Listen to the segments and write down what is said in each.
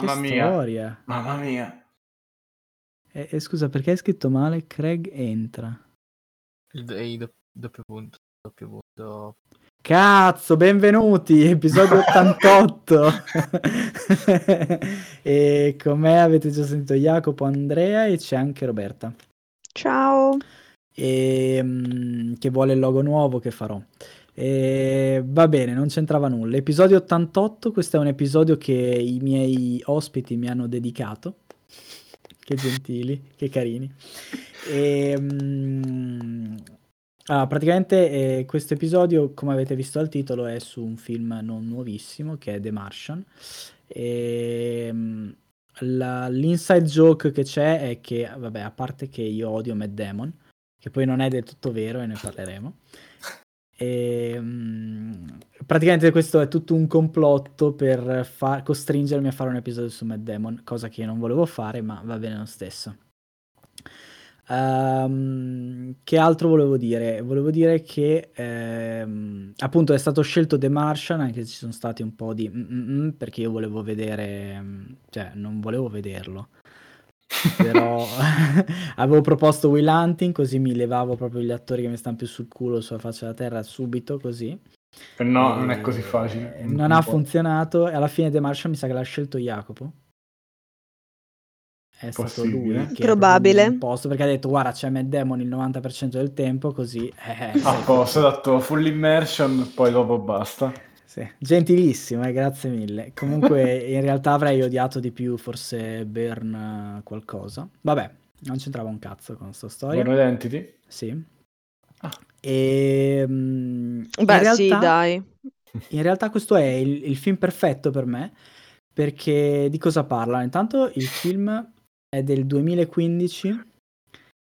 Mamma che mia. storia. Mamma mia. E, e scusa, perché hai scritto male? Craig entra. Il, il do- doppio punto. Doppio punto. Cazzo, benvenuti, episodio 88. e con me avete già sentito Jacopo, Andrea e c'è anche Roberta. Ciao. E, mm, che vuole il logo nuovo che farò. E, va bene, non c'entrava nulla. Episodio 88, questo è un episodio che i miei ospiti mi hanno dedicato. Che gentili, che carini. E, mm, allora, praticamente eh, questo episodio, come avete visto dal titolo, è su un film non nuovissimo che è The Martian. E, mm, la- l'inside joke che c'è è che, vabbè, a parte che io odio Matt Damon, che poi non è del tutto vero e ne parleremo. E, mm, praticamente questo è tutto un complotto per fa- costringermi a fare un episodio su Matt Damon, cosa che io non volevo fare, ma va bene lo stesso. Ehm, che altro volevo dire? Volevo dire che ehm, appunto è stato scelto The Martian, anche se ci sono stati un po' di mm, mm, mm, perché io volevo vedere, mm, cioè non volevo vederlo, però avevo proposto Will Hunting, così mi levavo proprio gli attori che mi stanno più sul culo sulla faccia della terra subito, così. Eh no, E- non è così facile. Non ha funzionato e alla fine The Martian mi sa che l'ha scelto Jacopo. È stato lui Possibile. che Probabile. proprio imposto perché ha detto guarda c'è Matt Damon il 90% del tempo così eh, A sei- posto, ho dato full immersion, poi dopo basta. Sì. gentilissimo eh, grazie mille comunque in realtà avrei odiato di più forse Burn eh, qualcosa vabbè non c'entrava un cazzo con sta storia Buono Identity? sì Ah. e in Beh, realtà, sì, dai. In realtà questo è il, il film perfetto per me perché di cosa parla? Intanto il film è del 2015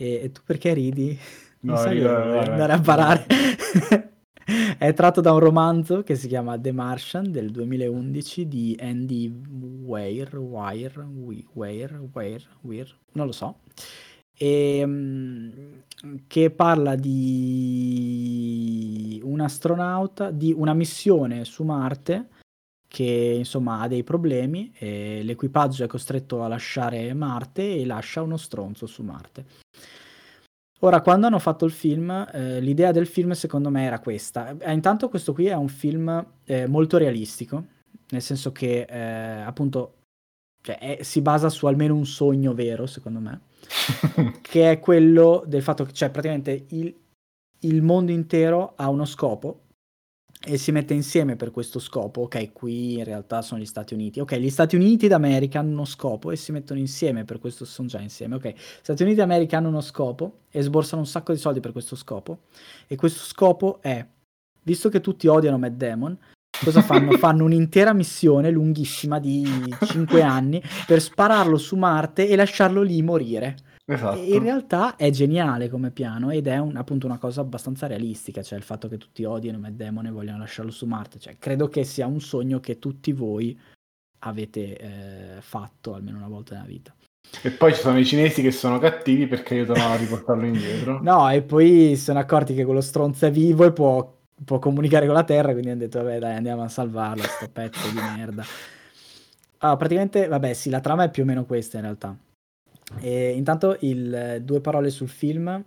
e, e tu perché ridi? No, Non dove vai, vai. andare a parare. è tratto da un romanzo che si chiama The Martian del 2011 di Andy Weir, Weir, Weir, Weir, Weir, non lo so. E, mm, che parla di un astronauta, di una missione su Marte che insomma ha dei problemi l'equipaggio è costretto a lasciare Marte e lascia uno stronzo su Marte. Ora, quando hanno fatto il film, eh, l'idea del film secondo me era questa. Eh, intanto questo qui è un film eh, molto realistico, nel senso che eh, appunto cioè, è- si basa su almeno un sogno vero, secondo me che è quello del fatto che cioè, praticamente il, il mondo intero ha uno scopo e si mette insieme per questo scopo. Ok, qui in realtà sono gli Stati Uniti. Ok, gli Stati Uniti d'America hanno uno scopo e si mettono insieme per questo, sono già insieme. Ok, Stati Uniti d'America hanno uno scopo e sborsano un sacco di soldi per questo scopo. E questo scopo è, visto che tutti odiano Matt Damon, cosa fanno? fanno un'intera missione lunghissima di 5 anni per spararlo su Marte e lasciarlo lì morire. Esatto. In realtà è geniale come piano ed è un- appunto una cosa abbastanza realistica, cioè il fatto che tutti odiano Matt Damon e vogliono lasciarlo su Marte, cioè credo che sia un sogno che tutti voi avete eh, fatto almeno una volta nella vita. E poi ci sono i cinesi che sono cattivi perché aiutano a riportarlo indietro. No, e poi si sono accorti che quello stronzo è vivo e può, può comunicare con la Terra, quindi hanno detto vabbè dai andiamo a salvarlo, sto pezzo di merda. Ah, praticamente, vabbè sì, la trama è più o meno questa in realtà. E intanto il, due parole sul film.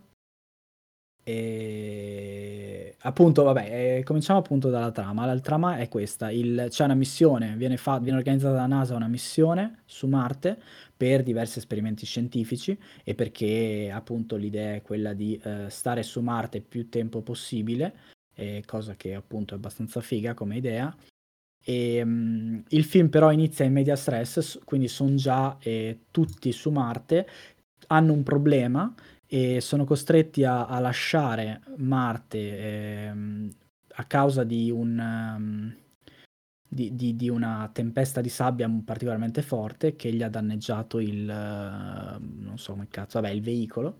E appunto, vabbè, eh, cominciamo appunto dalla trama. La trama è questa: il- c'è una missione, viene, fa- viene organizzata da NASA una missione su Marte per diversi esperimenti scientifici e perché appunto l'idea è quella di eh, stare su Marte più tempo possibile, eh, cosa che appunto è abbastanza figa come idea. E, mm, il film però inizia in media stress, quindi sono già eh, tutti su Marte, hanno un problema e sono costretti a, a lasciare Marte ehm, a causa di un... ehm, di, di- di una tempesta di sabbia particolarmente forte che gli ha danneggiato il, eh, non so come cazzo, vabbè, il veicolo.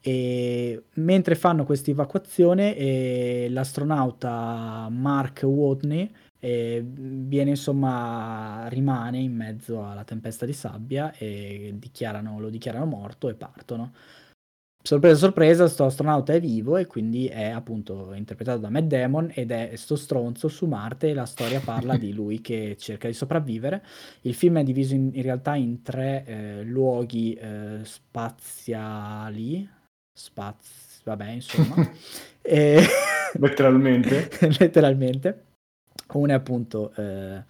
E mentre fanno questa evacuazione, eh, l'astronauta Mark Watney eh, viene insomma, rimane in mezzo alla tempesta di sabbia e dichiarano- lo dichiarano morto e partono. sorpresa sorpresa, sto astronauta è vivo e quindi è appunto interpretato da Matt Damon ed è sto stronzo su Marte e la storia parla di lui che cerca di sopravvivere. Il film è diviso in, in realtà in tre eh, luoghi eh, spaziali, spaz... vabbè insomma, e... letteralmente. letteralmente. Uno è appunto eh,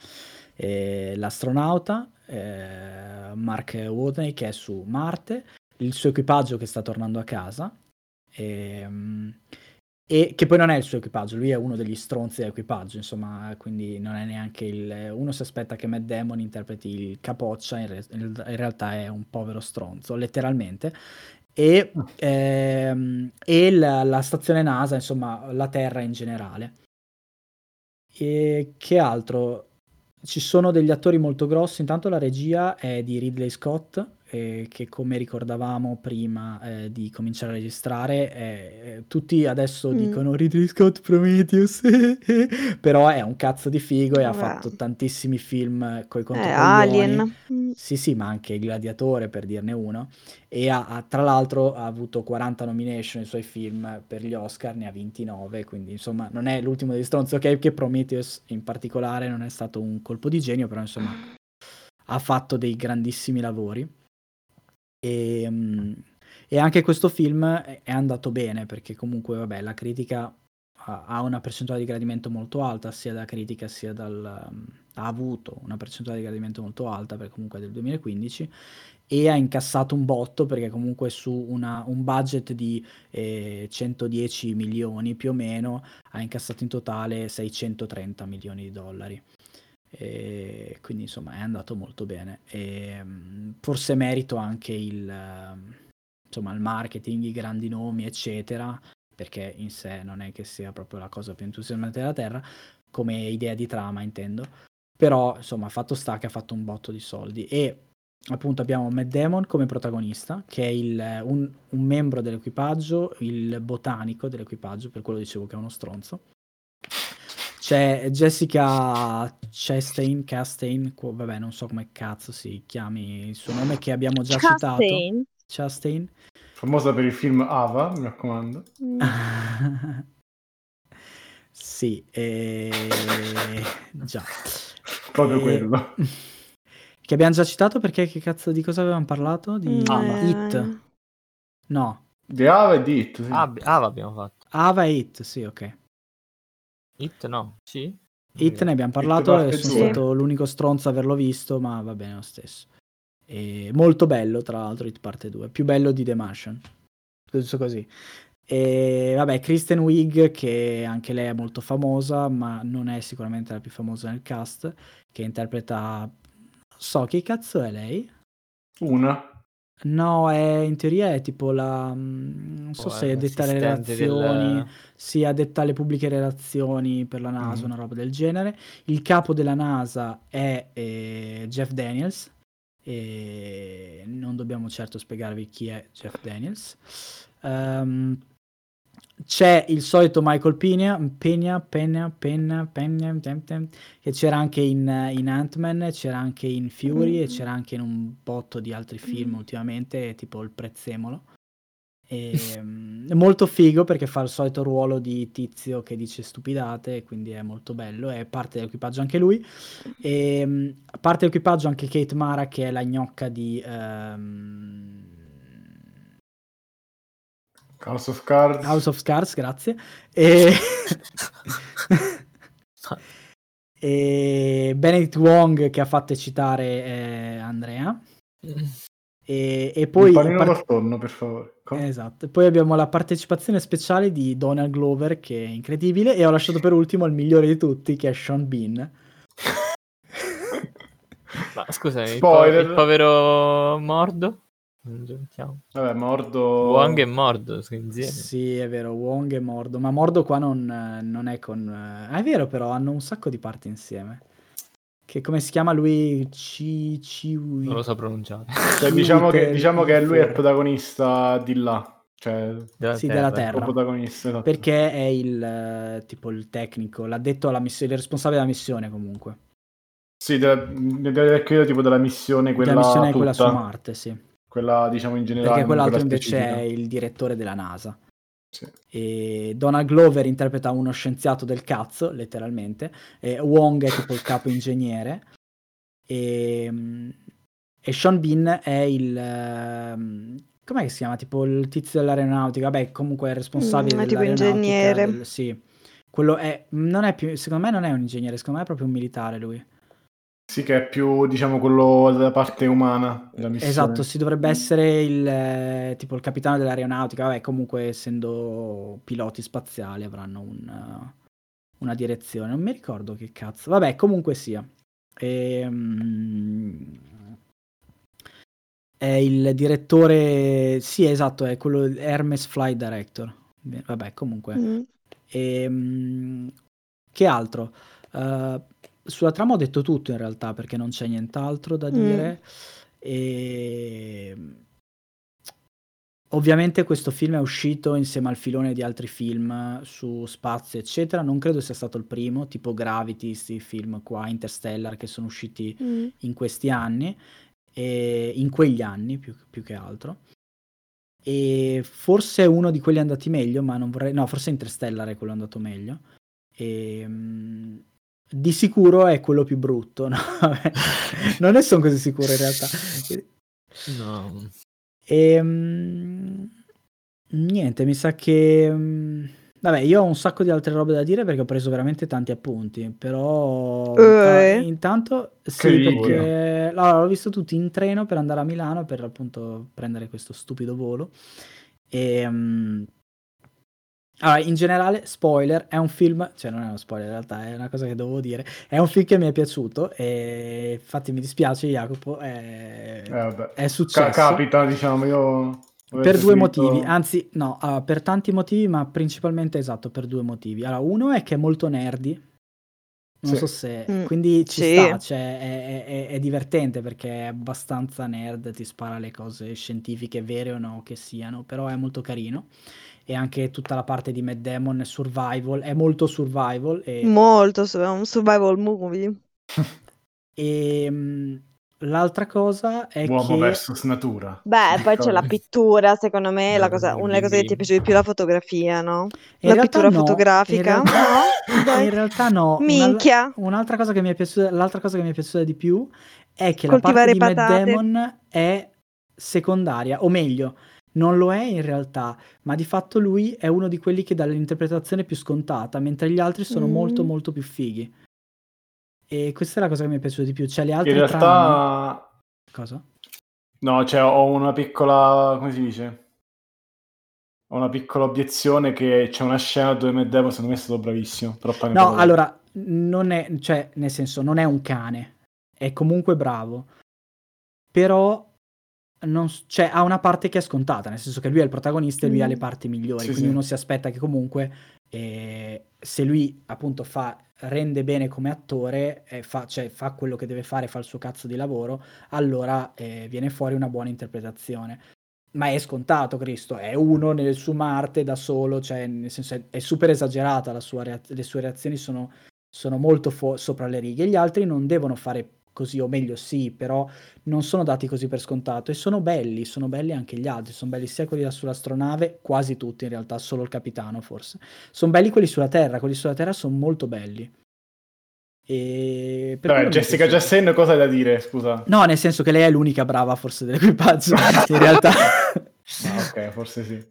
eh, l'astronauta eh, Mark Watney che è su Marte, il suo equipaggio che sta tornando a casa e, e, che poi non è il suo equipaggio, lui è uno degli stronzi dell'equipaggio, insomma, quindi non è neanche il... Uno si aspetta che Matt Damon interpreti il capoccia, in, re, in realtà è un povero stronzo, letteralmente. E, ehm, e la, la stazione NASA, insomma, la Terra in generale. E che altro? Ci sono degli attori molto grossi, intanto la regia è di Ridley Scott, eh, che come ricordavamo prima eh, di cominciare a registrare, eh, tutti adesso mm. dicono Ridley Scott Prometheus, però è un cazzo di figo e ha fatto tantissimi film coi controcoglioni. Alien. Mm. Sì, sì, ma anche Gladiatore per dirne uno. E ha, ha, tra l'altro ha avuto 40 nomination nei suoi film per gli Oscar, ne ha 29, quindi insomma non è l'ultimo degli stronzi, ok che Prometheus in particolare non è stato un colpo di genio, però insomma ha fatto dei grandissimi lavori. E, ehm, e, anche questo film è andato bene perché comunque vabbè, la critica ha, una percentuale di gradimento molto alta sia da critica sia dal... ha avuto una percentuale di gradimento molto alta perché comunque è del 2015 e ha incassato un botto perché comunque su una, un budget di eh, 110 milioni più o meno ha incassato in totale 630 milioni di dollari. E quindi insomma è andato molto bene. E, forse merito anche il, insomma, il marketing, i grandi nomi, eccetera, perché in sé non è che sia proprio la cosa più entusiasmante della Terra, come idea di trama intendo. Però insomma fatto sta che ha fatto un botto di soldi e appunto abbiamo Matt Damon come protagonista, che è il, un, un, membro dell'equipaggio, il botanico dell'equipaggio, per quello dicevo che è uno stronzo. C'è Jessica Chastain, Chastain, vabbè non so come cazzo si chiami il suo nome che abbiamo già Chastain. citato. Chastain. Famosa per il film Ava, mi raccomando. Mm. sì, e... già. Proprio e... quello. Che abbiamo già citato perché che cazzo di cosa avevamo parlato? Di Ava. It. No. Di Ava e di It. Sì. Ava abbiamo fatto. Ava e It, sì, ok. Hit no, sì. Hit ne abbiamo parlato e sono stato l'unico stronzo a averlo visto, ma va bene lo stesso. E molto bello, tra l'altro, Hit parte 2, più bello di The Martian. Giusto così. E vabbè, Kristen Wiig, che anche lei è molto famosa, ma non è sicuramente la più famosa nel cast, che interpreta... So, che cazzo è lei? Una. No, è, in teoria è tipo la... Mm, non so oh, se è detta alle relazioni, del... sì, addetta alle pubbliche relazioni per la NASA, mm. una roba del genere. Il capo della NASA è eh, Jeff Daniels, e non dobbiamo certo spiegarvi chi è Jeff Daniels. Um, c'è il solito Michael Pena, Pena, Pena, Pena, Pena, che c'era anche in, in Ant-Man, c'era anche in Fury mm. e c'era anche in un botto di altri film mm. ultimamente, tipo Il Prezzemolo. E, um, è molto figo perché fa il solito ruolo di tizio che dice stupidate, quindi è molto bello. È parte dell'equipaggio anche lui. E um, parte dell'equipaggio anche Kate Mara, che è la gnocca di. Um, House of Cards. House of Cards, grazie. E... e Benedict Wong che ha fatto citare eh, Andrea. E, e poi... Il part... tonno, per favore. Com- esatto. Poi abbiamo la partecipazione speciale di Donald Glover, che è incredibile, e ho lasciato per ultimo il migliore di tutti, che è Sean Bean. Ma scusa, il, po- il povero Mordo? Vabbè, Mordo... Wong e Mordo insieme. Sì, è vero, Wong e Mordo. Ma Mordo qua non, non è con... Ah, è vero però, hanno un sacco di parti insieme. Che come si chiama lui? Ci... Ci... Non lo so pronunciare. Cioè, diciamo, che, diciamo che lui è il protagonista di là. Cioè, della sì, terra. della Terra. protagonista, esatto. Perché è il tipo il tecnico, l'ha detto alla missione, il responsabile della missione comunque. Sì, della, della, tipo della missione quella della missione tutta. quella su Marte, sì. Quella, diciamo, in generale. perché quell'altro quella invece è il direttore della NASA. Sì. E Donald Glover interpreta uno scienziato del cazzo, letteralmente, e Wong è tipo il capo ingegnere, e, mm, e Sean Bean è il... ehm, com'è che si chiama? Tipo il tizio dell'aeronautica, vabbè, comunque è il responsabile Mm, è tipo ingegnere. del- sì, quello è... Non è più... Secondo me non è un ingegnere, secondo me è proprio un militare lui. Sì, che è più, diciamo, quello della parte umana della missione. Esatto, si dovrebbe essere il eh, tipo il capitano dell'aeronautica. Vabbè, comunque, essendo piloti spaziali, avranno un, eh, una direzione. Non mi ricordo che cazzo. Vabbè, comunque sia. Ehm, è il direttore. Sì, esatto, è quello Hermes Flight Director. Vabbè, comunque. Mm. Ehm, che altro? Eh, sulla trama ho detto tutto in realtà perché non c'è nient'altro da Mm. dire. E... Ovviamente questo film è uscito insieme al filone di altri film su spazio, eccetera. Non credo sia stato il primo, tipo Gravity, questi film qua, Interstellar, che sono usciti Mm. in questi anni, e in quegli anni più, più che altro. E forse è uno di quelli andati meglio, ma non vorrei. No, forse Interstellar è quello andato meglio. E, mm, di sicuro è quello più brutto. no? Non ne sono così sicuro in realtà. No. E mm, niente, mi sa che. mm, Vabbè, io ho un sacco di altre robe da dire perché ho preso veramente tanti appunti. Però Eh. ah, intanto sì, perché allora, l'ho visto tutti in treno per andare a Milano per appunto prendere questo stupido volo. E mm, allora, in generale, spoiler, è un film, cioè non è uno spoiler in realtà, è una cosa che dovevo dire. È un film che mi è piaciuto e infatti mi dispiace, Jacopo, è, Eh, è successo. Ca- capita, diciamo, io... Per due preferito- motivi, anzi no, allora, per tanti motivi, ma principalmente esatto, per due motivi. Allora, uno è che è molto nerdy, non Sì. so se... Mm, Quindi ci sì. sta, cioè, è, è- è divertente perché è abbastanza nerd, ti spara le cose scientifiche vere o no che siano, però è molto carino. E anche tutta la parte di Mad Demon e Survival, è molto survival e... Molto, è un survival movie. e, mm, l'altra cosa è Uomo che... versus natura. Beh, poi c'è la pittura, secondo me, la cosa, una delle cose che ti è piaciuta di più è la fotografia, no? In La pittura no, fotografica? in realtà- No? In realtà no. Una- Minchia. un'altra cosa che mi è piaciuta, l'altra cosa che mi è piaciuta di più è che la parte Coltivare di patate. Damon è secondaria, o meglio, non lo è in realtà, ma di fatto lui è uno di quelli che dà l'interpretazione più scontata, mentre gli altri sono Mm. molto molto più fighi. E questa è la cosa che mi è piaciuta di più. Cioè, le In altre trame... realtà... Cosa? No, cioè ho una piccola... come si dice? Ho una piccola obiezione che c'è una scena dove Damon secondo me è stato bravissimo. Però No, parlo- allora, non è, cioè, nel senso, non è un cane, è comunque bravo, però non cioè, ha una parte che è scontata, nel senso che lui è il protagonista e lui ha Mm. le parti migliori, Sì, quindi sì. uno si aspetta che comunque eh, se lui appunto fa, rende bene come attore, eh, fa, cioè, fa quello che deve fare, fa il suo cazzo di lavoro, allora eh, viene fuori una buona interpretazione. Ma è scontato, Cristo, è uno nel su Marte da solo, cioè nel senso è, è super esagerata la sua reaz- le sue reazioni sono, sono molto fo- sopra le righe. Gli altri non devono fare così, o meglio sì, però non sono dati così per scontato e sono belli, sono belli anche gli altri, sono belli sia quelli da sull'astronave, quasi tutti in realtà, solo il capitano forse. Sono belli quelli sulla Terra, quelli sulla Terra sono molto belli. E Vabbè, Jessica. Chastain cosa hai da dire, scusa? No, nel senso che lei è l'unica brava forse dell'equipaggio, in realtà. Ah, ok, forse sì.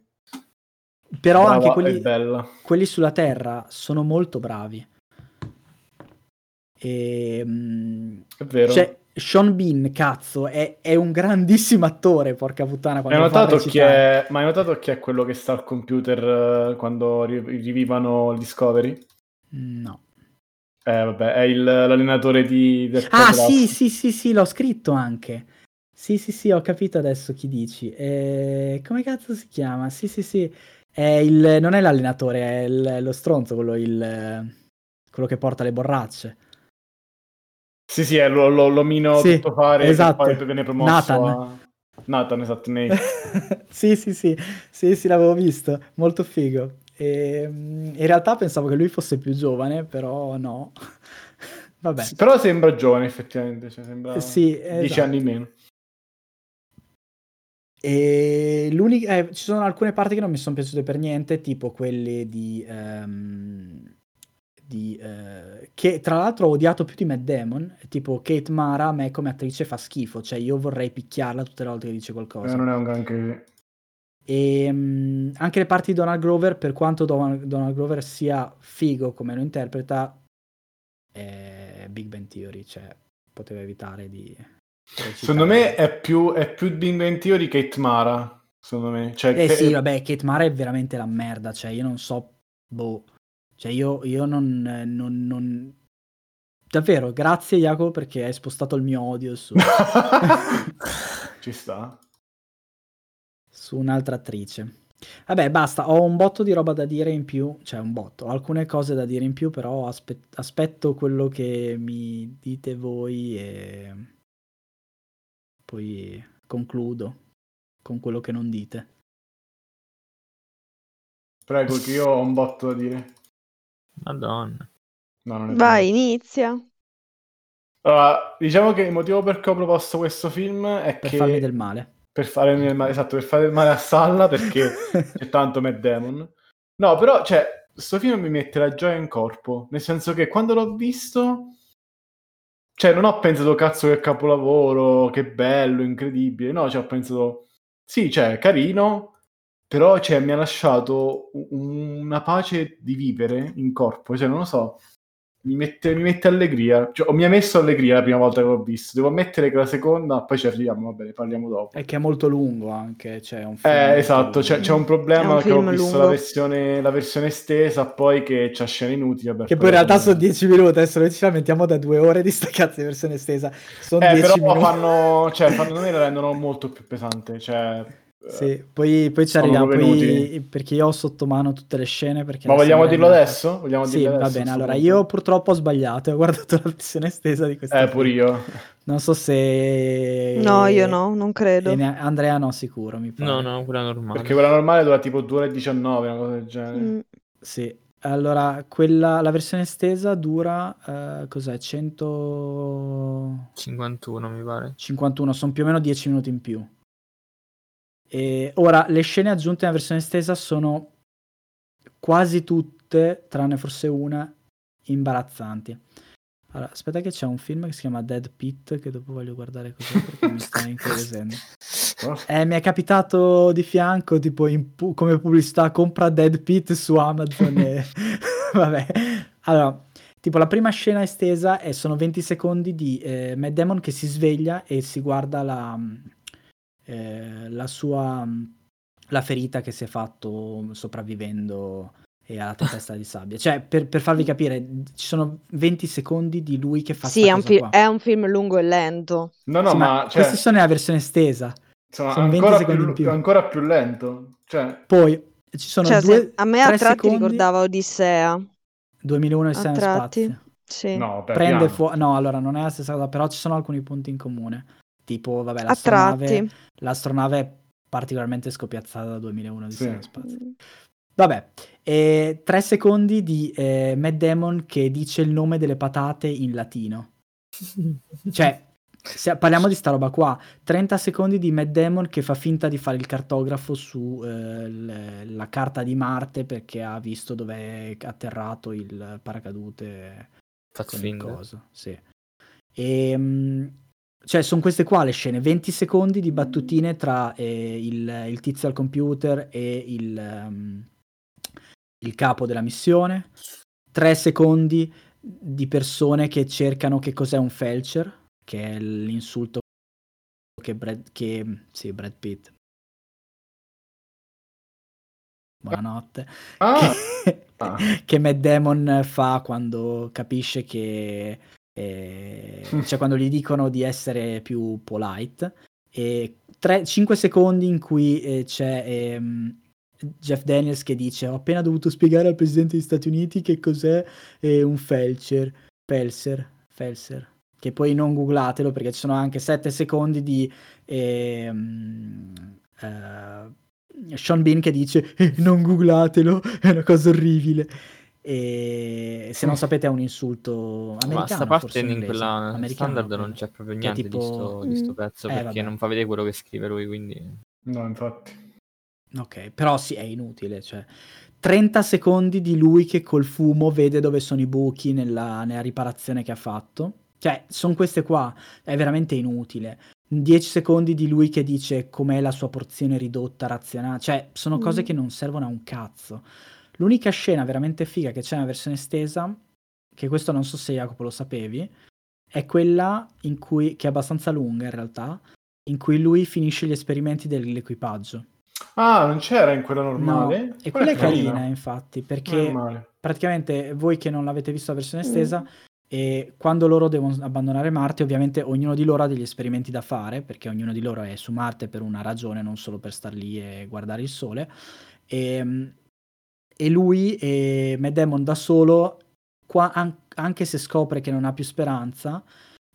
Però Brava anche quelli, quelli sulla Terra sono molto bravi. E, mm, È vero. cioè, Sean Bean, cazzo, è, è un grandissimo attore, porca puttana. Hai notato chi è... Ma hai notato chi è quello che sta al computer eh, quando ri- rivivano il Discovery? No. Eh, vabbè, è il- l'allenatore di... del Ah, Cobra. sì, sì, sì, sì, l'ho scritto anche. Sì, sì, sì, ho capito adesso chi dici. Eh, come cazzo si chiama? Sì, sì, sì. È il, non è l'allenatore, è il- lo stronzo, quello, il, quello che porta le borracce. Sì, sì, è lo, lo- l'omino Sì, tutto fare esatto. che poi viene promosso Nathan. a... Nathan, esatto, Nate. sì, sì, sì, sì, sì, l'avevo visto, molto figo. E, mm, in realtà pensavo che lui fosse più giovane, però no. Vabbè, Sì, Però sembra giovane, effettivamente, cioè sembra sì, 10 esatto. anni in meno. E l'unica, eh, ci sono alcune parti che non mi sono piaciute per niente, tipo quelle di... ehm, di eh, che tra l'altro ho odiato più di Matt Damon, tipo Kate Mara a me come attrice fa schifo, cioè io vorrei picchiarla tutte le volte che dice Eh, qualcosa. non è un granché. E mm, anche le parti di Donald Grover, per quanto Donald, Donald Grover sia figo come lo interpreta, è Big Bang Theory, cioè poteva evitare di... Secondo me è più, è più Big Bang Theory che Kate Mara. Secondo me. Cioè, Eh che- sì, vabbè, Kate Mara è veramente la merda, cioè io non so, boh, cioè io, io non, eh, non, non- Davvero, grazie Jacopo perché hai spostato il mio odio su, Ci sta. su un'altra attrice. Vabbè, basta, ho un botto di roba da dire in più, cioè un botto, ho alcune cose da dire in più, però aspe- aspetto quello che mi dite voi e poi concludo con quello che non dite. Prego, che io ho un botto da dire. Madonna. No, non è Vai, vero. inizia. Allora, diciamo che il motivo per cui ho proposto questo film è Per che farmi del male. per fare del male, esatto, per fare del male a Salla perché c'è tanto Matt Damon. No, però, cioè, questo film mi mette la gioia in corpo, nel senso che quando l'ho visto, cioè, non ho pensato, cazzo, che capolavoro, che bello, incredibile, no, cioè, ho pensato, sì, cioè, carino, però, cioè, mi ha lasciato un- una pace di vivere in corpo, cioè, non lo so, mi mette, mi mette allegria, cioè, o mi ha messo allegria la prima volta che l'ho visto, devo ammettere che la seconda, poi ci arriviamo, va bene, parliamo dopo. È che è molto lungo anche, cioè è un film Eh, esatto, c'è, lungo. c'è un problema un che ho visto la versione, la versione estesa, poi che c'ha scene inutili. Che poi in realtà sono come- 10 minuti, adesso noi ci lamentiamo da due ore di sta cazzo di versione estesa. Sono Eh, 10 però minuti. fanno, cioè, fanno, secondo me la rendono molto più pesante, cioè... eh, Sì, poi, poi ci arriviamo, poi, perché io ho sotto mano tutte le scene. Perché Ma vogliamo dirlo rendo- adesso? Vogliamo Sì, dirlo va adesso, bene. Allora, punto? io purtroppo ho sbagliato, ho guardato la versione estesa di questo Eh, pure io. Non so se... No, io no, non e credo. ne- Andrea no, sicuro, mi pare. No, no, quella normale. Perché quella normale dura tipo 2 ore e 19, una cosa del genere. Mm. Sì, allora, quella, la versione estesa dura, eh, cos'è, 151, 51 mi pare. sono più o meno 10 minuti in più. E ora, le scene aggiunte nella versione estesa sono quasi tutte, tranne forse una, imbarazzanti. Allora, aspetta che c'è un film che si chiama Dead Pit, che dopo voglio guardare cos'è perché mi sta incuriosendo. Eh, mi è capitato di fianco, tipo pu- come pubblicità, compra Dead Pit su Amazon e... Vabbè. Allora, tipo la prima scena estesa è, sono 20 secondi di eh, Matt Damon che si sveglia e si guarda la, eh, la sua... la ferita che si è fatto sopravvivendo e ha la tempesta di sabbia. Cioè, per, per farvi capire, ci sono 20 secondi di lui che fa Sì, è un, fi- qua. è un film lungo e lento. No, no, Sì, ma, ma cioè, questi sono nella versione estesa. insomma, sono 20 ancora, secondi più, in più. ancora più lento. Cioè, Poi ci sono Cioè, due, a me a tratti secondi, ricordava Odissea. 2001 e tratti. spazio. Sì. no, beh, Prende fuori, no, allora non è la stessa cosa, però ci sono alcuni punti in comune. Tipo, vabbè, l'astronave, l'astronave è particolarmente scopiazzata da 2001 di Sì. spazio. Vabbè, e tre secondi di eh, Matt Damon che dice il nome delle patate in latino. Cioè, se- parliamo di sta roba qua. 30 secondi di Matt Damon che fa finta di fare il cartografo su eh, carta di Marte perché ha visto dove è atterrato il paracadute Fatto finta. coso. Sì. E, mm, cioè, sono queste qua le scene: 20 secondi di battutine tra eh, il, il tizio al computer e il, ehm, il capo della missione. 3 secondi di persone che cercano che cos'è un felcher, che è l'insulto che Brad, che, sì, Brad Pitt. Buonanotte. Ah, Che, Ah. che Matt Damon fa quando capisce che eh, cioè quando gli dicono di essere più polite e 5 secondi in cui eh, c'è ehm, Jeff Daniels che dice ho appena dovuto spiegare al presidente degli Stati Uniti che cos'è eh, un felcher Felser Felser che poi non googlatelo perché ci sono anche 7 secondi di ehm, eh, Sean Bean che dice "Eh, non googlatelo, è una cosa orribile. E se non sapete è un insulto americano. Ma sta parte in inglese. quella Americano, standard non c'è proprio niente tipo- di, sto, di sto pezzo Eh, perché vabbè. non fa vedere quello che scrive lui, quindi No, infatti. Ok, però sì, è inutile. Cioè, 30 secondi di lui che col fumo vede dove sono i buchi nella, nella riparazione che ha fatto. Cioè, sono queste qua. È veramente inutile. 10 secondi di lui che dice com'è la sua porzione ridotta, razionale. Cioè, sono cose Mm. che non servono a un cazzo. L'unica scena veramente figa che c'è nella versione estesa, che questo non so se Jacopo lo sapevi, è quella in cui, che è abbastanza lunga in realtà, in cui lui finisce gli esperimenti dell'equipaggio. Ah, non c'era in quella normale? No, e quella è carina. carina, infatti, perché praticamente voi che non l'avete visto la versione Mm. estesa, e quando loro devono abbandonare Marte, ovviamente ognuno di loro ha degli esperimenti da fare, perché ognuno di loro è su Marte per una ragione, non solo per star lì e guardare il sole. E, e lui e Matt Damon da solo, qua- an- anche se scopre che non ha più speranza,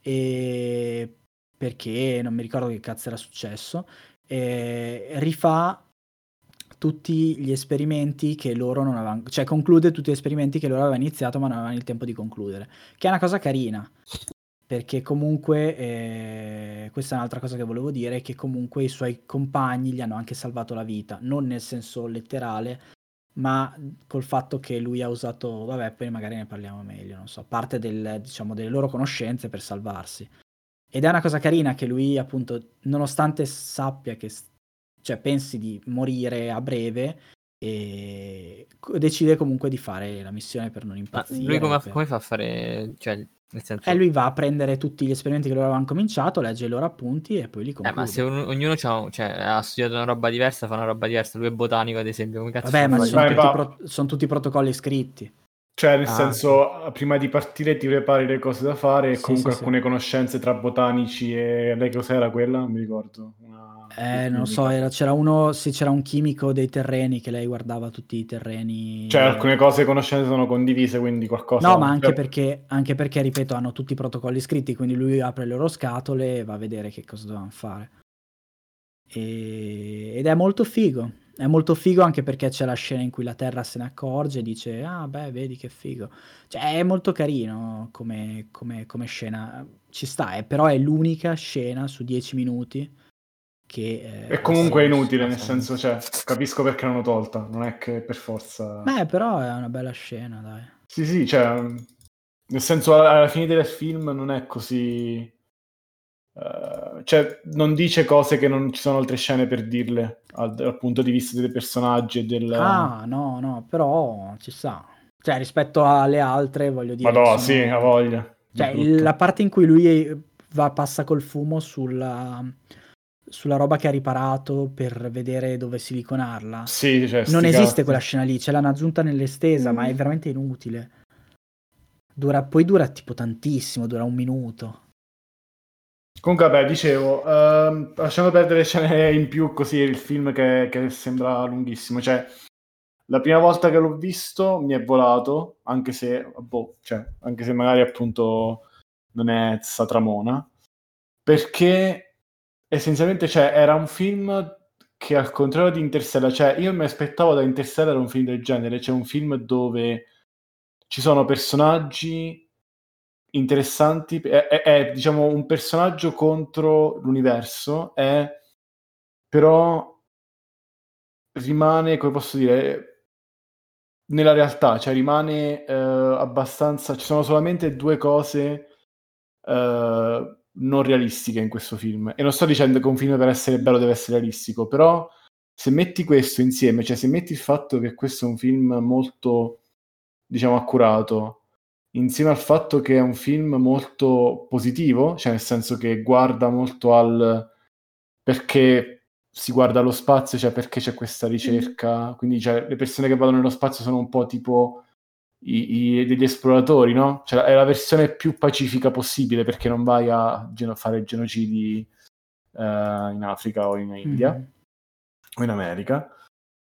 e perché non mi ricordo che cazzo era successo, e rifà tutti gli esperimenti che loro non avevano, cioè conclude tutti gli esperimenti che loro avevano iniziato ma non avevano il tempo di concludere, che è una cosa carina, perché comunque, eh, questa è un'altra cosa che volevo dire, che comunque i suoi compagni gli hanno anche salvato la vita, non nel senso letterale, ma col fatto che lui ha usato, vabbè, poi magari ne parliamo meglio, non so, parte del, diciamo, delle loro conoscenze per salvarsi. Ed è una cosa carina che lui, appunto, nonostante sappia che, cioè, pensi di morire a breve, e decide comunque di fare la missione per non Ma impazzire. lui come, per- come fa a fare... Cioè, senso... E lui va a prendere tutti gli esperimenti che loro avevano cominciato, legge i loro appunti e poi li Eh, conclude. ma se un- ognuno c'ha- cioè, ha studiato una roba diversa, fa una roba diversa. Lui è botanico, ad esempio. Come cazzo Vabbè, ma sono, Vai, tutti, pro- sono tutti protocolli scritti. Cioè, nel Ah, senso, prima di partire ti prepari le cose da fare e Sì, comunque sì, sì. alcune conoscenze tra botanici e... Lei cos'era quella? Non mi ricordo. Una... Eh, non lo so, era- c'era uno, sì, c'era un chimico dei terreni che lei guardava tutti i terreni. Cioè, alcune cose conoscenze sono condivise, quindi qualcosa... No, ma anche cioè, perché, anche perché, ripeto, hanno tutti i protocolli scritti, quindi lui apre le loro scatole e va a vedere che cosa dovevano fare. E- Ed è molto figo. È molto figo anche perché c'è la scena in cui la Terra se ne accorge e dice: Ah, beh, vedi che figo. Cioè, è molto carino come, come- come scena. Ci sta, eh, però è l'unica scena su 10 minuti che. eh, È comunque sì, inutile, nel senso, cioè, capisco perché l'hanno tolta, non è che per forza... Beh, però è una bella scena, dai. Sì, sì, cioè, nel senso, alla fine del film non è così... eh, cioè, non dice cose che non ci sono altre scene per dirle, al- dal punto di vista dei personaggi e del... Ah, no, no, però ci sta. Cioè, rispetto alle altre, voglio dire. Ma no, sono- sì, ha voglia. Cioè, brutto. la parte in cui lui va, passa col fumo sulla, sulla roba che ha riparato per vedere dove siliconarla. Sì, cioè, non esiste quella scena lì, ce l'hanno aggiunta nell'estesa, Mm. ma è veramente inutile. Dura, poi dura tipo tantissimo, dura un minuto. Comunque, vabbè, dicevo, ehm, lasciamo perdere scene in più, così il film che, che sembra lunghissimo. Cioè, la prima volta che l'ho visto mi è volato, anche se, boh, cioè, anche se magari appunto non è Satramona, perché essenzialmente cioè, era un film che al contrario di Interstellar, cioè io mi aspettavo da Interstellar un film del genere, cioè un film dove ci sono personaggi interessanti, è, è- è, diciamo un personaggio contro l'universo, è però rimane, come posso dire, nella realtà, cioè rimane eh, abbastanza, ci sono solamente due cose eh, non realistiche in questo film. E non sto dicendo che un film per essere bello deve essere realistico, però se metti questo insieme, cioè se metti il fatto che questo è un film molto, diciamo, accurato, insieme al fatto che è un film molto positivo, cioè nel senso che guarda molto al perché si guarda allo spazio, cioè perché c'è questa ricerca, quindi cioè, le persone che vanno nello spazio sono un po' tipo i- i- degli esploratori, no? Cioè è la versione più pacifica possibile perché non vai a geno- fare genocidi eh, in Africa o in India Mhm. o in America.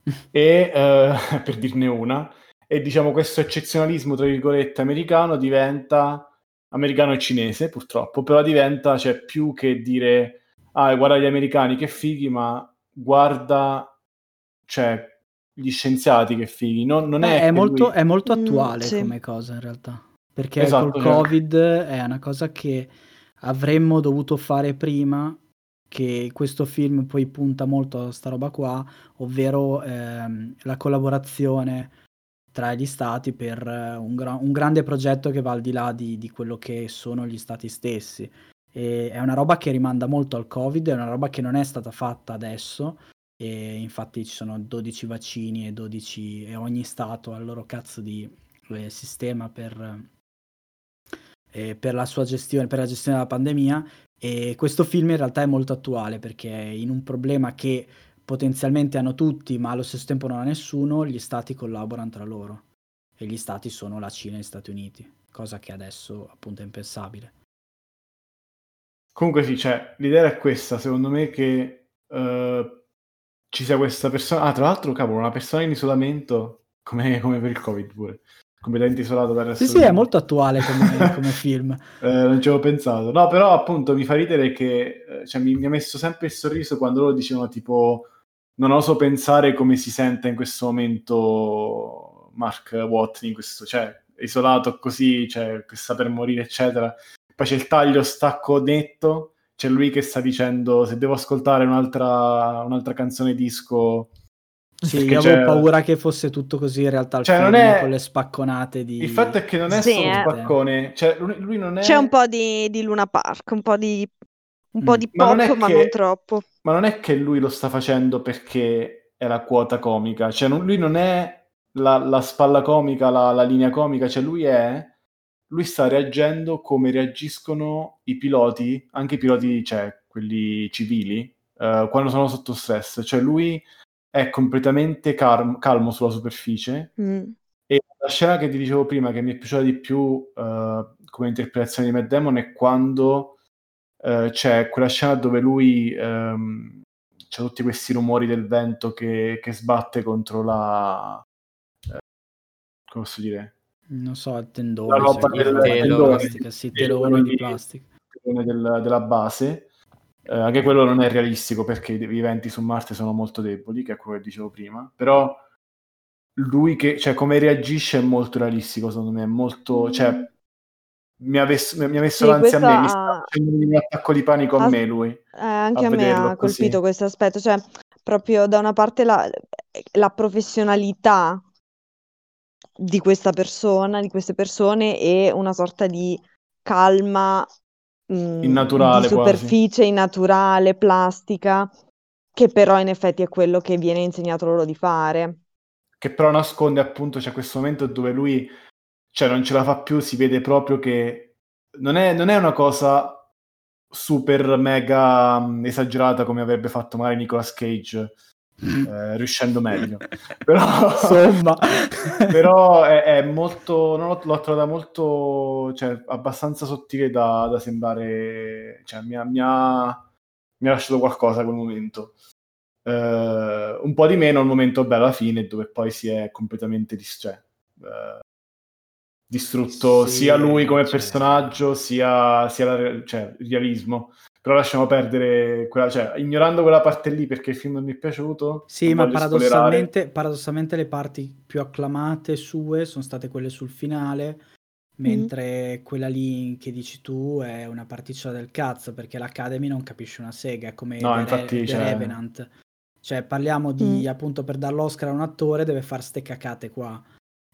E eh, per dirne una, e diciamo questo eccezionalismo, tra virgolette, americano diventa americano e cinese, purtroppo, però diventa, cioè, più che dire ah, guarda gli americani che fighi, ma guarda, cioè, gli scienziati che fighi. Non, non Beh, è, è, molto, lui- è molto Mm, attuale sì. come cosa in realtà. Perché Esatto, col cioè- Covid è una cosa che avremmo dovuto fare prima che questo film poi punta molto a sta roba qua, ovvero ehm, la collaborazione tra gli stati per eh, un, gra- un grande progetto che va al di là di, di quello che sono gli stati stessi. E è una roba che rimanda molto al Covid, è una roba che non è stata fatta adesso, e infatti ci sono 12 vaccini e 12 e ogni stato ha il loro cazzo di eh, sistema per, eh, per la sua gestione, per la gestione della pandemia e questo film in realtà è molto attuale perché in un problema che potenzialmente hanno tutti ma allo stesso tempo non ha nessuno, gli stati collaborano tra loro e gli stati sono la Cina e gli Stati Uniti, cosa che adesso appunto è impensabile. Comunque sì, cioè, l'idea è questa, secondo me, che uh, ci sia questa persona... Ah, tra l'altro, cavolo, una persona in isolamento, come, come per il Covid pure completamente isolato dal resto Sì, sì, è molto attuale come, come film. Eh, non ci avevo pensato. No, però appunto mi fa ridere che eh, cioè, mi, mi, ha messo sempre il sorriso quando loro dicevano tipo non oso pensare come si sente in questo momento Mark Watney, questo, cioè isolato così, cioè, che sta per morire, eccetera. Poi c'è il taglio stacco netto, c'è lui che sta dicendo se devo ascoltare un'altra, un'altra canzone disco sì, io avevo paura che fosse tutto così in realtà, cioè, non è... con le spacconate di... Il fatto è che non è sì, solo eh. spaccone, cioè, lui, lui, non è... C'è un po' di, di Luna Park, un po' di, un po di pop, ma, non, ma che... non troppo. Ma non è che lui lo sta facendo perché è la quota comica, cioè non, lui non è la, la spalla comica, la, la, linea comica, cioè lui è... Lui sta reagendo come reagiscono i piloti, anche i piloti, cioè quelli civili, uh, quando sono sotto stress. Cioè lui è completamente calmo, calmo sulla superficie. Mm. E la scena che ti dicevo prima, che mi è piaciuta di più uh, come interpretazione di Matt Damon, è quando uh, c'è quella scena dove lui um, c'è tutti questi rumori del vento che, che sbatte contro la. Uh, come posso dire? Non so, tendone, la roba del, tendone, plastica, sì, telone di plastica. Del, della base eh, anche quello non è realistico perché i viventi su Marte sono molto deboli, che è quello che dicevo prima, però lui che, cioè, come reagisce è molto realistico, secondo me, è molto, cioè, mi ha, messo, mi ha messo sì, l'ansia a me, mi sta facendo un attacco di panico a, a me lui. Eh, anche a, a me ha colpito questo aspetto, cioè, proprio da una parte la, la professionalità di questa persona, di queste persone e una sorta di calma mh, innaturale di superficie, quasi. innaturale, plastica, che però in effetti è quello che viene insegnato loro di fare. Che però nasconde appunto, c'è questo momento dove lui, cioè non ce la fa più, si vede proprio che non è, non è una cosa super mega mh, esagerata come avrebbe fatto magari Nicolas Cage eh, riuscendo meglio. Però, Insomma. però è, è, molto, non l'ho, trovata molto, cioè, abbastanza sottile da, da sembrare, cioè, mi ha, mi, ha, mi ha lasciato qualcosa quel momento. Uh, un po' di meno il momento bello alla fine, dove poi si è completamente dis- cioè, uh, distrutto sì, sia lui come cioè... personaggio, sia, sia la, cioè, il realismo. Però lasciamo perdere quella, cioè, ignorando quella parte lì perché il film non mi è piaciuto. Sì, ma paradossalmente, paradossalmente, le parti più acclamate sue sono state quelle sul finale, mentre mm. quella lì che dici tu è una particcia del cazzo perché l'Academy non capisce una sega, è come no, The, infatti, The cioè... Revenant. Cioè, parliamo di mm. appunto per dar l'Oscar a un attore deve fare ste cacate qua.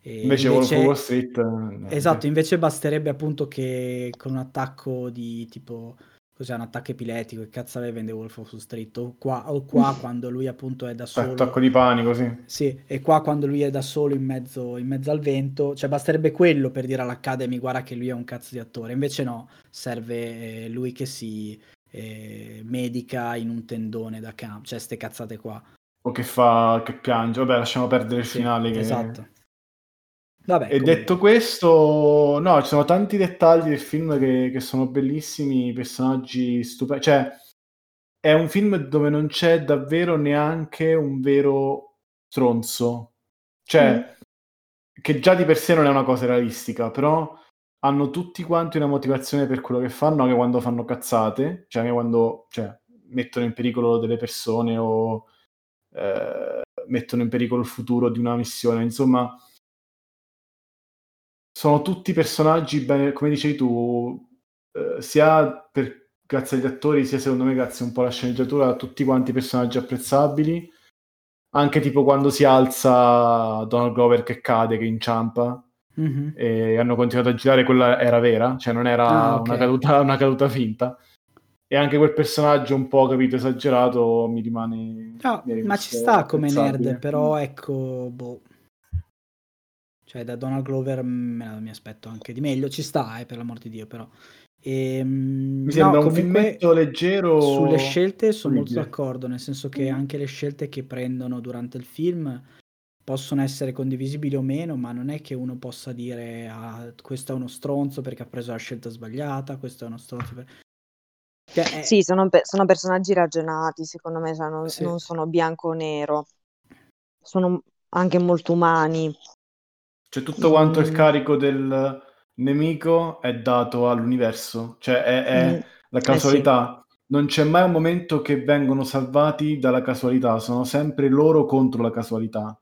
Invece, invece Wall Street. Eh, esatto, invece basterebbe appunto che con un attacco di tipo cos'è un attacco epiletico, che cazzo aveva in The Wolf of Wall Street, o qua, o qua quando lui appunto è da solo. Attacco di panico, sì. Sì, e qua quando lui è da solo in mezzo, in mezzo al vento, cioè basterebbe quello per dire all'Academy guarda che lui è un cazzo di attore, invece no, serve eh, lui che si eh, medica in un tendone da campo, cioè ste cazzate qua. O che fa, che piange, vabbè lasciamo perdere il sì, finale che... Esatto. Vabbè, e comunque. detto questo, no, ci sono tanti dettagli del film che, che sono bellissimi, personaggi stupendi. Cioè, è un film dove non c'è davvero neanche un vero stronzo. Cioè, mm. che già di per sé non è una cosa realistica, però hanno tutti quanti una motivazione per quello che fanno, anche quando fanno cazzate, cioè anche quando cioè, mettono in pericolo delle persone o eh, mettono in pericolo il futuro di una missione. Insomma sono tutti personaggi, bene, come dicevi tu, eh, sia per grazie agli attori, sia secondo me grazie un po' alla sceneggiatura, tutti quanti personaggi apprezzabili. Anche tipo quando si alza Donald Glover che cade, che inciampa, Mhm. e hanno continuato a girare, quella era vera, cioè non era Ah, ok. una, caduta, una caduta finta. E anche quel personaggio un po', capito, esagerato, mi rimane... No, mi è ma ci sta come nerd, però ecco, boh. Cioè, da Donald Glover me la- mi aspetto anche di meglio. Ci sta, eh, per l'amor di Dio, però. Ehm, Mi sembra no, un filmetto leggero... Sulle scelte sono molto d'accordo, nel senso che anche le scelte che prendono durante il film possono essere condivisibili o meno, ma non è che uno possa dire ah, questo è uno stronzo perché ha preso la scelta sbagliata, questo è uno stronzo per... Cioè, è- Sì, sono, pe- sono personaggi ragionati, secondo me, cioè non, Sì. non sono bianco o nero. Sono anche molto umani. Cioè tutto quanto il carico del nemico è dato all'universo, cioè è, è Mm, la casualità. Non c'è mai un momento che vengono salvati dalla casualità, sono sempre loro contro la casualità.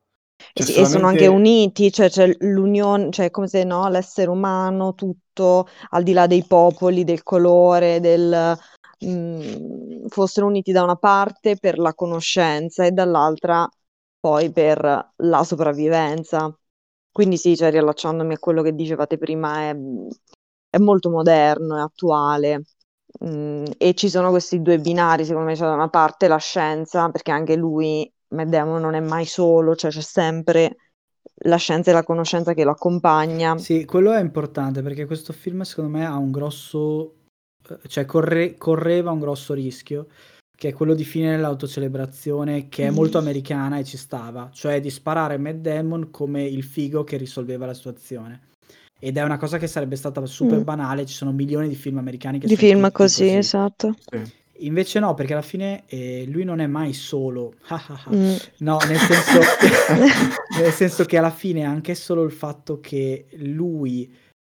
E, C'è sì, e sono anche solamente- uniti, cioè c'è l'unione, cioè come se no, l'essere umano, tutto, al di là dei popoli, del colore, del, mm, fossero uniti da una parte per la conoscenza e dall'altra poi per la sopravvivenza. Quindi sì, cioè riallacciandomi a quello che dicevate prima, è, è molto moderno, è attuale. Mm, e ci sono questi due binari, secondo me, c'è da una parte la scienza, perché anche lui, Matt non è mai solo, cioè c'è sempre la scienza e la conoscenza che lo accompagna. Sì, quello è importante perché questo film secondo me ha un grosso, eh, cioè corre- correva un grosso rischio, che è quello di finire l'autocelebrazione, che è Mm. molto americana e ci stava, cioè di sparare Matt Damon come il figo che risolveva la situazione. Ed è una cosa che sarebbe stata super Mm. banale, ci sono milioni di film americani che Di sono film tutti così, esatto. Sì. Invece no, perché alla fine eh, lui non è mai solo. Mm. No, nel senso, nel senso che alla fine anche solo il fatto che lui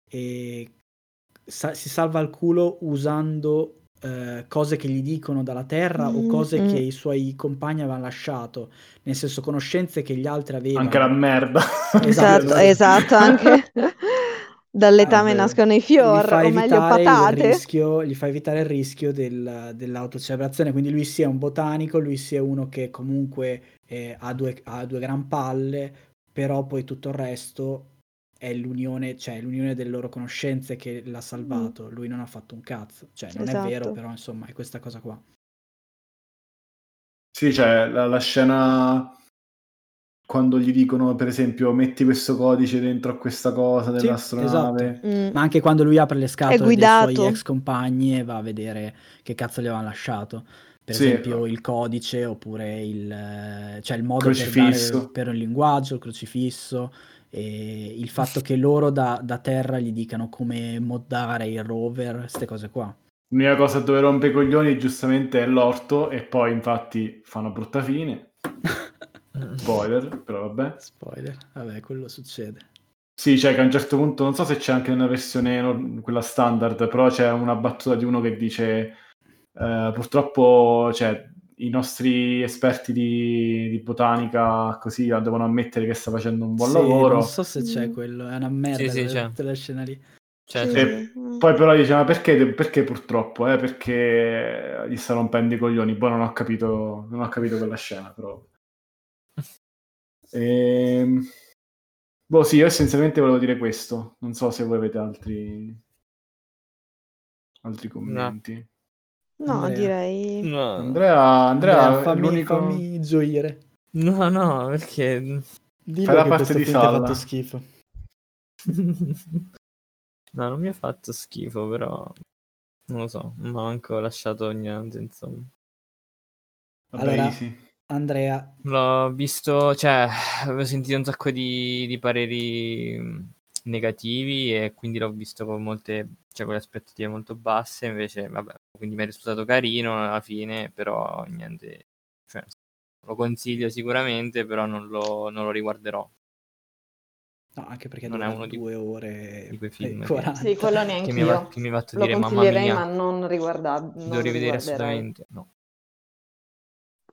eh, sa- si salva il culo usando eh, cose che gli dicono dalla terra o Mm, cose mm. che i suoi compagni avevano lasciato, nel senso conoscenze che gli altri avevano. Anche la merda. Esatto, Esatto. esatto, anche dall'etame Ah, nascono i gli fior, fa o meglio patate. rischio, gli fa evitare il rischio del- dell'autocelebrazione. Quindi lui sia un botanico, lui sia uno che comunque eh, ha, due, ha due gran palle, però poi tutto il resto è l'unione, cioè l'unione delle loro conoscenze che l'ha salvato. Lui non ha fatto un cazzo. Cioè, non è vero, Mm. Esatto. però insomma, è questa cosa qua. Sì, cioè la, la scena quando gli dicono, per esempio, metti questo codice dentro a questa cosa Sì, dell'astronave. Mm. Ma anche quando lui apre le scatole dei suoi ex compagni e va a vedere che cazzo gli avevano lasciato. Per Sì. esempio il codice oppure il, eh, cioè il modo per, dare, per il linguaggio, il crocifisso, e il fatto che loro da, da terra gli dicano come moddare il rover, queste cose qua. L'unica cosa dove rompe i coglioni giustamente è l'orto e poi infatti fa una brutta fine. Spoiler, però vabbè. Spoiler, vabbè, quello succede. Sì, cioè che a un certo punto, non so se c'è anche nella versione quella standard, però c'è una battuta di uno che dice eh, purtroppo cioè, i nostri esperti di, di botanica così devono ammettere che sta facendo un buon Sì, lavoro. Non so se c'è Mm. quello, è una merda Sì, sì, quella- c'è. quella scena lì. Cioè. E mm. Poi però dice, ma perché, perché purtroppo? Eh? Perché gli sta rompendo i coglioni. Poi non ho capito, non ho capito quella scena, però. Ehm, Boh, sì, io essenzialmente volevo dire questo. Non so se voi avete altri, altri commenti. No, Andrea. direi... No. Andrea, Andrea, Andrea, fammi, l'unico... fammi gioire. no, no, perché... Dillo Fai la parte di Salla. fatto schifo. no, non mi ha fatto schifo, però... Non lo so, non ho manco lasciato niente, insomma. Vabbè, Allora- easy. Andrea, L'ho visto, cioè, avevo sentito un sacco di, di pareri negativi e quindi l'ho visto con molte, cioè con le aspettative molto basse, invece, vabbè, quindi mi è risultato carino alla fine, però niente, cioè, lo consiglio sicuramente, però non lo, non lo riguarderò, no, anche perché Non è uno di- due ore di quei film che- 40. Sì, quello che mi, che mi ha fatto Lo dire, mamma mia, ma non riguardab- non devo rivedere assolutamente, no.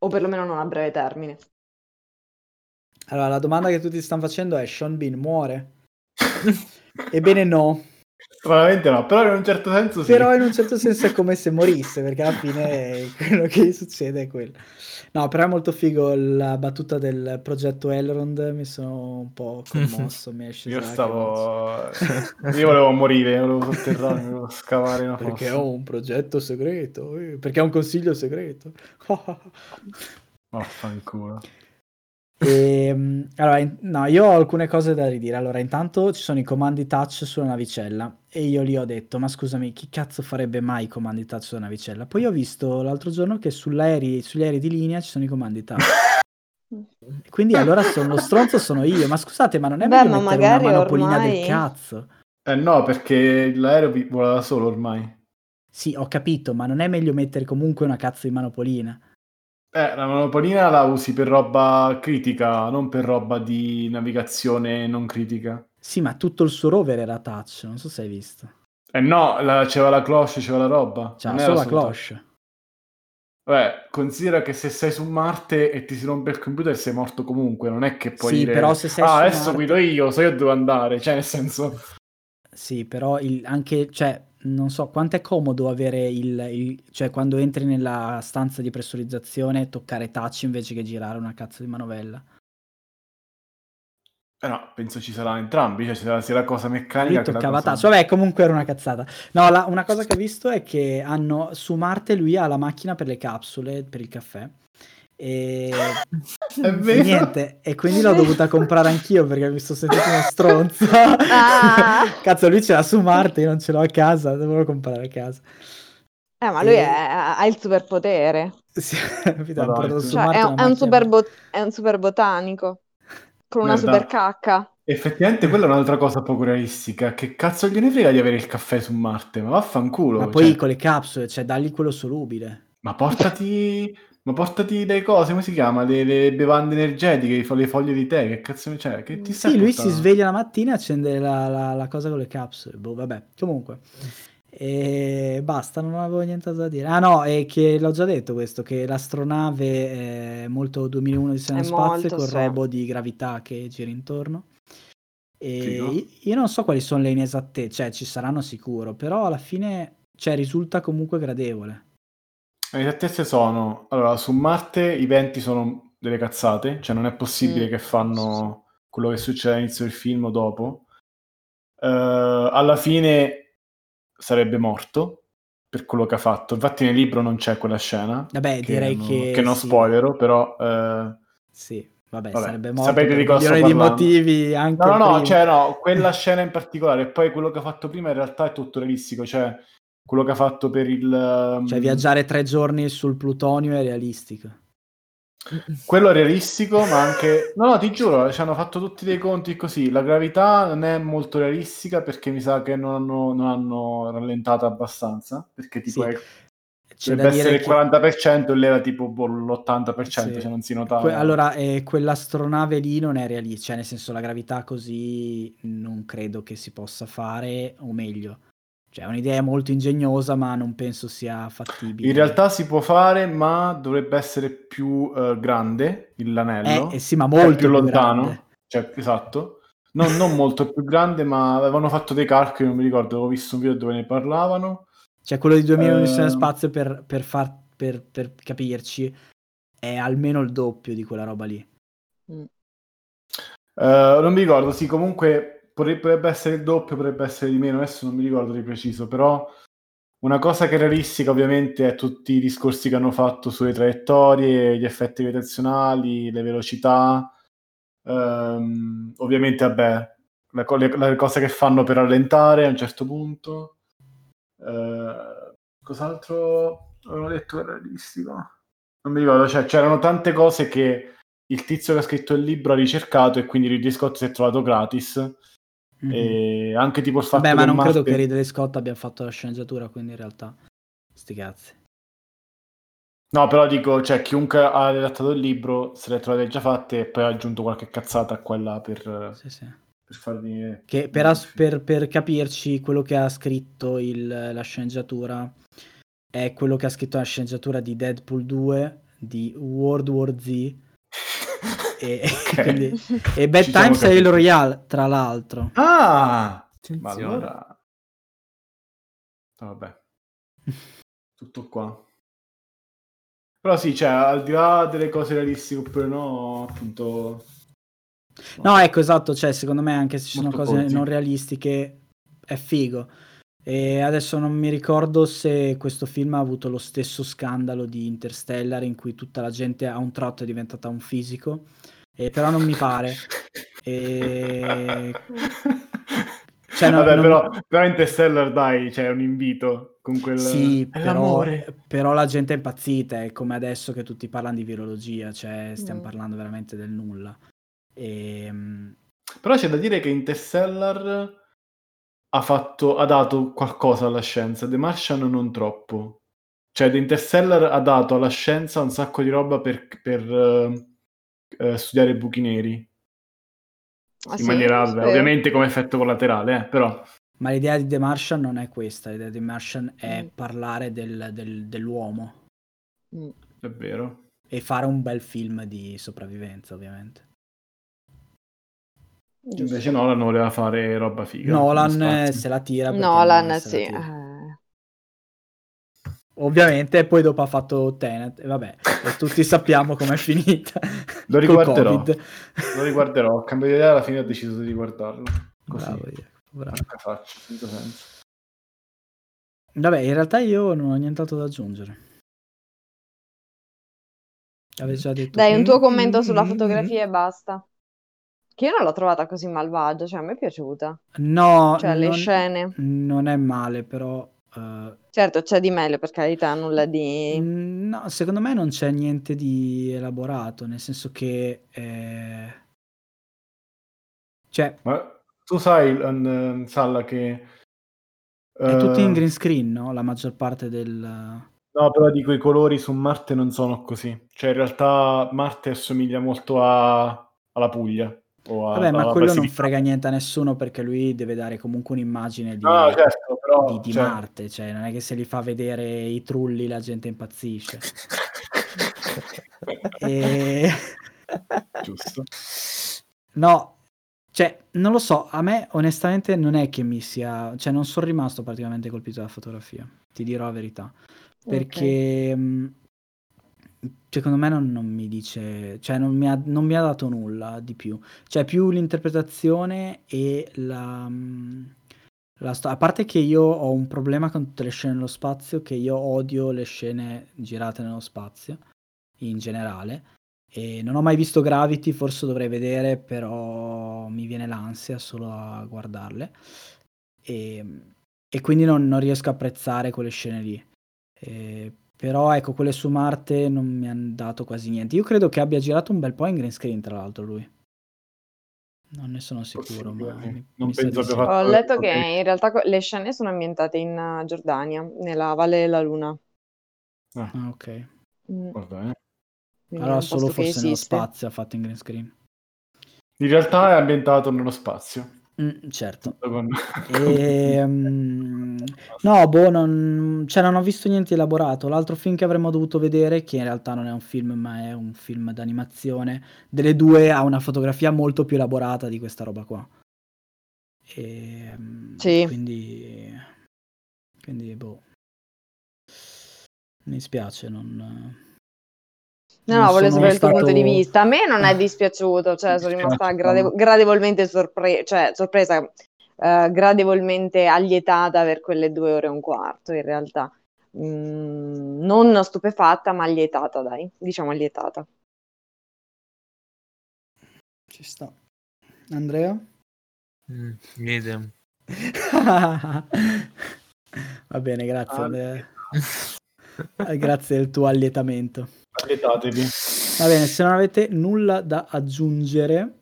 O perlomeno non a breve termine. Allora, la domanda che tutti stanno facendo è: Sean Bean muore? Ebbene, no. Stranamente no, però in un certo senso sì. Però in un certo senso è come se morisse, perché alla fine quello che succede è quello. No, però è molto figo la battuta del progetto Elrond, mi sono un po' commosso, mi esce Io stavo... Io volevo morire, volevo sotterrarmi, volevo scavare una Perché ho un progetto segreto, eh, perché ho un consiglio segreto. Vaffanculo. E, ehm, allora, no, io ho alcune cose da ridire. Allora, intanto ci sono i comandi touch sulla navicella e io lì ho detto, ma scusami, chi cazzo farebbe mai i comandi touch sulla navicella? Poi ho visto l'altro giorno che sugli aerei di linea ci sono i comandi touch. Quindi allora sono lo stronzo sono io, ma scusate, ma non è Beh, meglio ma mettere una manopolina ormai... del cazzo? Eh no, perché l'aereo vola da solo ormai. Sì, ho capito, ma non è meglio mettere comunque una cazzo di manopolina? Eh, la monopolina la usi per roba critica, non per roba di navigazione non critica. Sì, ma tutto il suo rover era touch, non so se hai visto. Eh no, la, c'era la cloche, c'era la roba. C'era solo la cloche. Beh, considera che se sei su Marte e ti si rompe il computer sei morto comunque, non è che puoi sì, dire... però se sei ah, adesso Marte... guido io, so io dove andare, cioè nel senso... Sì, però il, anche, cioè, non so quanto è comodo avere il, il, cioè quando entri nella stanza di pressurizzazione toccare touch invece che girare una cazzo di manovella. Eh no, penso ci sarà entrambi, cioè sia, sia la cosa meccanica lui toccava cosa... touch. Vabbè, comunque era una cazzata. No, la, una cosa che ho visto è che hanno su Marte lui ha la macchina per le capsule, per il caffè e... e niente, e quindi l'ho dovuta comprare anch'io perché mi sto sentendo una stronza. Ah. Cazzo, lui ce l'ha su Marte, io non ce l'ho a casa, devo comprare a casa. Eh, ma lui e... è, ha il superpotere. Sì, allora, cioè, è, un, è, un super bo- è un super botanico con una Merda. super cacca. Effettivamente quella è un'altra cosa poco realistica. Che cazzo gliene frega di avere il caffè su Marte? Ma vaffanculo. Ma poi cioè... con le capsule, cioè dagli quello solubile. Ma portati ma portati le cose, come si chiama? Le, le bevande energetiche, le foglie di tè, che cazzo c'è? Che ti sì, lui si sveglia la mattina e accende la, la, la, cosa con le capsule. Boh, vabbè, comunque. E basta, non avevo niente da dire. Ah no, è che l'ho già detto questo, che l'astronave è molto 2001 di Scienza Spazio con sì. robo di gravità che gira intorno. E io non so quali sono le inesattezze, cioè ci saranno sicuro, però alla fine cioè, risulta comunque gradevole. Le esattezze sono, allora, su Marte i venti sono delle cazzate, cioè non è possibile mm. che fanno quello che succede all'inizio del film o dopo. Uh, alla fine sarebbe morto per quello che ha fatto. Infatti nel libro non c'è quella scena. Vabbè, che direi non, che... Che non sì. spoilerò, però... Uh, sì, vabbè, vabbè, sarebbe morto sapete di cosa di motivi anche No, no, no, cioè no, quella scena in particolare e poi quello che ha fatto prima in realtà è tutto realistico, cioè quello che ha fatto per il... Um... Cioè viaggiare tre giorni sul plutonio è realistico. Quello è realistico, ma anche... No, no, ti giuro, ci hanno fatto tutti dei conti così. La gravità non è molto realistica perché mi sa che non hanno, non hanno rallentato abbastanza, perché tipo sì. è... C'è dovrebbe essere il 40% che... e l'era tipo boh, l'80%, sì. cioè non si notava. Que- allora, eh, quell'astronave lì non è realistica, cioè nel senso la gravità così non credo che si possa fare, o meglio, cioè, è un'idea molto ingegnosa, ma non penso sia fattibile. In realtà si può fare, ma dovrebbe essere più uh, grande l'anello. Eh, eh, sì, ma molto cioè, più, lontano. Cioè, esatto. Non, non molto più grande, ma avevano fatto dei calcoli, non mi ricordo, avevo visto un video dove ne parlavano. Cioè, quello di 2000 uh... Ehm. spazio per, per, far, per, per capirci è almeno il doppio di quella roba lì. Mm. Uh, non mi ricordo, sì, comunque potrebbe essere il doppio, potrebbe essere di meno, adesso non mi ricordo di preciso, però una cosa che è realistica ovviamente è tutti i discorsi che hanno fatto sulle traiettorie, gli effetti gravitazionali, le velocità, um, ovviamente vabbè, le, le, le, cose che fanno per rallentare a un certo punto. Uh, cos'altro avevo detto che era realistico? Non mi ricordo, cioè c'erano tante cose che il tizio che ha scritto il libro ha ricercato e quindi Ridley Scott si è trovato gratis Mm-hmm. E anche tipo il fatto Beh, ma non Marte... credo che Ridley Scott abbia fatto la sceneggiatura, quindi in realtà sti cazzi. No, però dico, cioè, chiunque ha redattato il libro se le trovate già fatte e poi ha aggiunto qualche cazzata a quella per, sì, sì. per farvi... Che per, as- per, per, capirci, quello che ha scritto il, la sceneggiatura è quello che ha scritto la sceneggiatura di Deadpool 2, di World War Z e, okay. quindi, e Bad Times è il Royale, tra l'altro. Ah! Ma allora... Vabbè. Tutto qua. Però sì, cioè, al di là delle cose realistiche oppure no, appunto... No, ecco, esatto, cioè, secondo me anche se ci sono Molto cose corti. non realistiche è figo. E adesso non mi ricordo se questo film ha avuto lo stesso scandalo di Interstellar in cui tutta la gente a un tratto è diventata un fisico, eh, però non mi pare. E... Cioè, no- Vabbè, non- però, però Interstellar, dai, c'è un invito con quel... Sì, però, però la gente è impazzita, è come adesso che tutti parlano di virologia, cioè stiamo Mm. parlando veramente del nulla. E, mm, Però c'è da dire che Interstellar ha, fatto, ha dato qualcosa alla scienza, The Martian non troppo. Cioè, The Interstellar ha dato alla scienza un sacco di roba per, per, eh, eh, studiare i buchi neri. Ah, in sì? maniera, Sì. ovviamente come effetto collaterale, eh, però... Ma l'idea di The Martian non è questa, l'idea di The Martian è Mm. parlare del- del- dell'uomo Mm. È vero. e fare un bel film di sopravvivenza, ovviamente. Giusto. Invece Nolan voleva fare roba figa. Nolan se la tira. Nolan, sì. tira. eh. Ovviamente, poi dopo ha fatto Tenet, e vabbè, e tutti sappiamo com'è finita. Lo riguarderò. Covid. Lo riguarderò. Ho cambiato idea alla fine ho deciso di guardarlo. Così. Bravo, bravo. Faccio, senza senso. Vabbè, in realtà io non ho nient'altro da aggiungere. Avete già detto Dai, un tuo commento sulla fotografia e basta. Che io non l'ho trovata così malvagia, cioè a me è piaciuta. No, Cioè, le non, scene. non è male, però... eh, Certo, c'è di meglio, per carità, nulla di... Mm, No, secondo me non c'è niente di elaborato, nel senso che... eh, Cioè, Ma tu sai, um, Salla, che... è tutto in eh, green screen, no? La maggior parte del... No, però dico i colori su Marte non sono così. Cioè, in realtà Marte assomiglia molto a- alla Puglia. O a- Vabbè, ma quello non frega niente a nessuno perché lui deve dare comunque un'immagine di, No, certo, però... di- di cioè- Marte, cioè non è che se li fa vedere i trulli la gente impazzisce. E... Giusto. No, cioè, non lo so, a me onestamente non è che mi sia, cioè non sono rimasto particolarmente colpito dalla fotografia, ti dirò la verità, perché mh, secondo me non, non mi dice, cioè non mi, ha, non mi ha dato nulla di più, cioè più l'interpretazione e la... mh, la sto- a parte che io ho un problema con tutte le scene nello spazio, che io odio le scene girate nello spazio in generale. E non ho mai visto Gravity, forse dovrei vedere, però mi viene l'ansia solo a guardarle. E, e quindi non, non riesco a apprezzare quelle scene lì. E- però ecco, quelle su Marte non mi hanno dato quasi niente. Io credo che abbia girato un bel po' in green screen, tra l'altro, lui. Non ne sono sicuro, ma mi, non mi penso abbia fatto- Ho letto che in realtà le scene sono ambientate in uh, Giordania, nella Valle della Luna. Ah, ok. Mm, Guarda, eh. Allora solo forse nello spazio ha fatto in green screen. In realtà è ambientato nello spazio. Mm, certo. Ehm, no, boh, non, cioè non ho visto niente elaborato. L'altro film che avremmo dovuto vedere, che in realtà non è un film, ma è un film d'animazione, delle due ha una fotografia molto più elaborata di questa roba qua. Ehm, Sì. Quindi, quindi, boh. Mi spiace, non... No, no, volevo sapere il tuo punto di stato- vista. A me non è dispiaciuto, cioè sono rimasta grade- gradevolmente sorpresa, cioè sorpresa, eh, gradevolmente allietata per quelle due ore e un quarto, in realtà. Mm, non stupefatta, ma allietata, dai, diciamo allietata. Ci sta. Andrea? Mm, idem. Va bene, grazie. Ah. Eh, Grazie del tuo allietamento. Alletatevi. Va bene, se non avete nulla da aggiungere,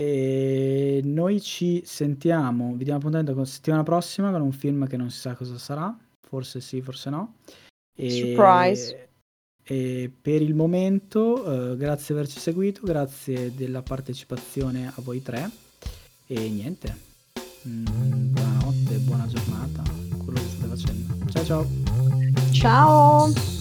e noi ci sentiamo, vi diamo appuntamento con settimana prossima con un film che non si sa cosa sarà, forse sì, forse no. E, Surprise. E per il momento, eh, grazie di averci seguito, grazie della partecipazione a voi tre e niente. Mm, buonanotte, buona giornata, quello che state facendo. Ciao ciao. Ciao!